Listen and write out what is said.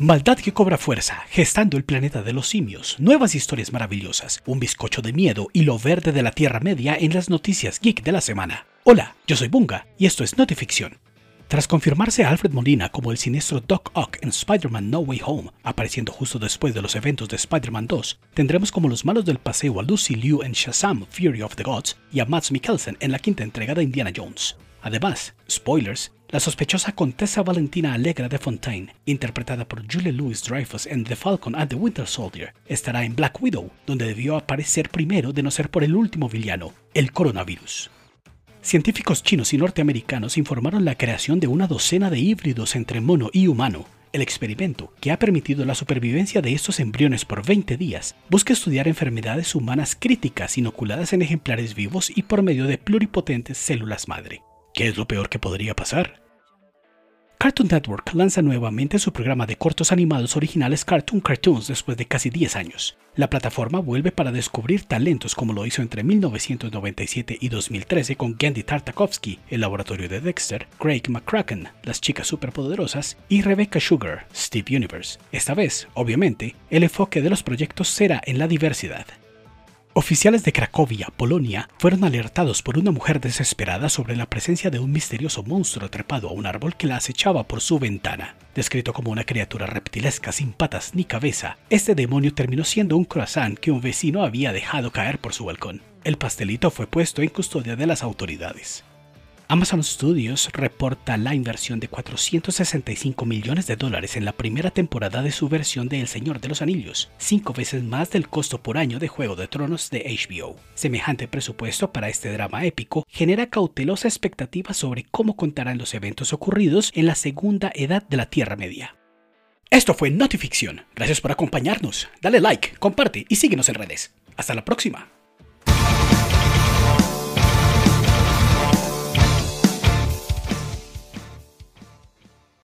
Maldad que cobra fuerza, gestando el planeta de los simios, nuevas historias maravillosas, un bizcocho de miedo y lo verde de la Tierra Media en las noticias geek de la semana. Hola, yo soy Bunga y esto es Notificción. Tras confirmarse a Alfred Molina como el siniestro Doc Ock en Spider-Man No Way Home, apareciendo justo después de los eventos de Spider-Man 2, tendremos como los malos del paseo a Lucy Liu en Shazam Fury of the Gods y a Mads Mikkelsen en la quinta entrega de Indiana Jones. Además, spoilers, la sospechosa Contesa Valentina Alegra de Fontaine, interpretada por Julia Louis Dreyfus en The Falcon and the Winter Soldier, estará en Black Widow, donde debió aparecer primero de no ser por el último villano, el coronavirus. Científicos chinos y norteamericanos informaron la creación de una docena de híbridos entre mono y humano. El experimento, que ha permitido la supervivencia de estos embriones por 20 días, busca estudiar enfermedades humanas críticas inoculadas en ejemplares vivos y por medio de pluripotentes células madre. ¿Qué es lo peor que podría pasar? Cartoon Network lanza nuevamente su programa de cortos animados originales Cartoon Cartoons después de casi 10 años. La plataforma vuelve para descubrir talentos como lo hizo entre 1997 y 2013 con Gandhi Tartakovsky, el laboratorio de Dexter, Craig McCracken, las chicas superpoderosas y Rebecca Sugar, Steve Universe. Esta vez, obviamente, el enfoque de los proyectos será en la diversidad. Oficiales de Cracovia, Polonia, fueron alertados por una mujer desesperada sobre la presencia de un misterioso monstruo trepado a un árbol que la acechaba por su ventana. Descrito como una criatura reptilesca sin patas ni cabeza, este demonio terminó siendo un croissant que un vecino había dejado caer por su balcón. El pastelito fue puesto en custodia de las autoridades. Amazon Studios reporta la inversión de 465 millones de dólares en la primera temporada de su versión de El Señor de los Anillos, cinco veces más del costo por año de Juego de Tronos de HBO. Semejante presupuesto para este drama épico genera cautelosa expectativa sobre cómo contarán los eventos ocurridos en la segunda edad de la Tierra Media. Esto fue Notificción. Gracias por acompañarnos. Dale like, comparte y síguenos en redes. Hasta la próxima.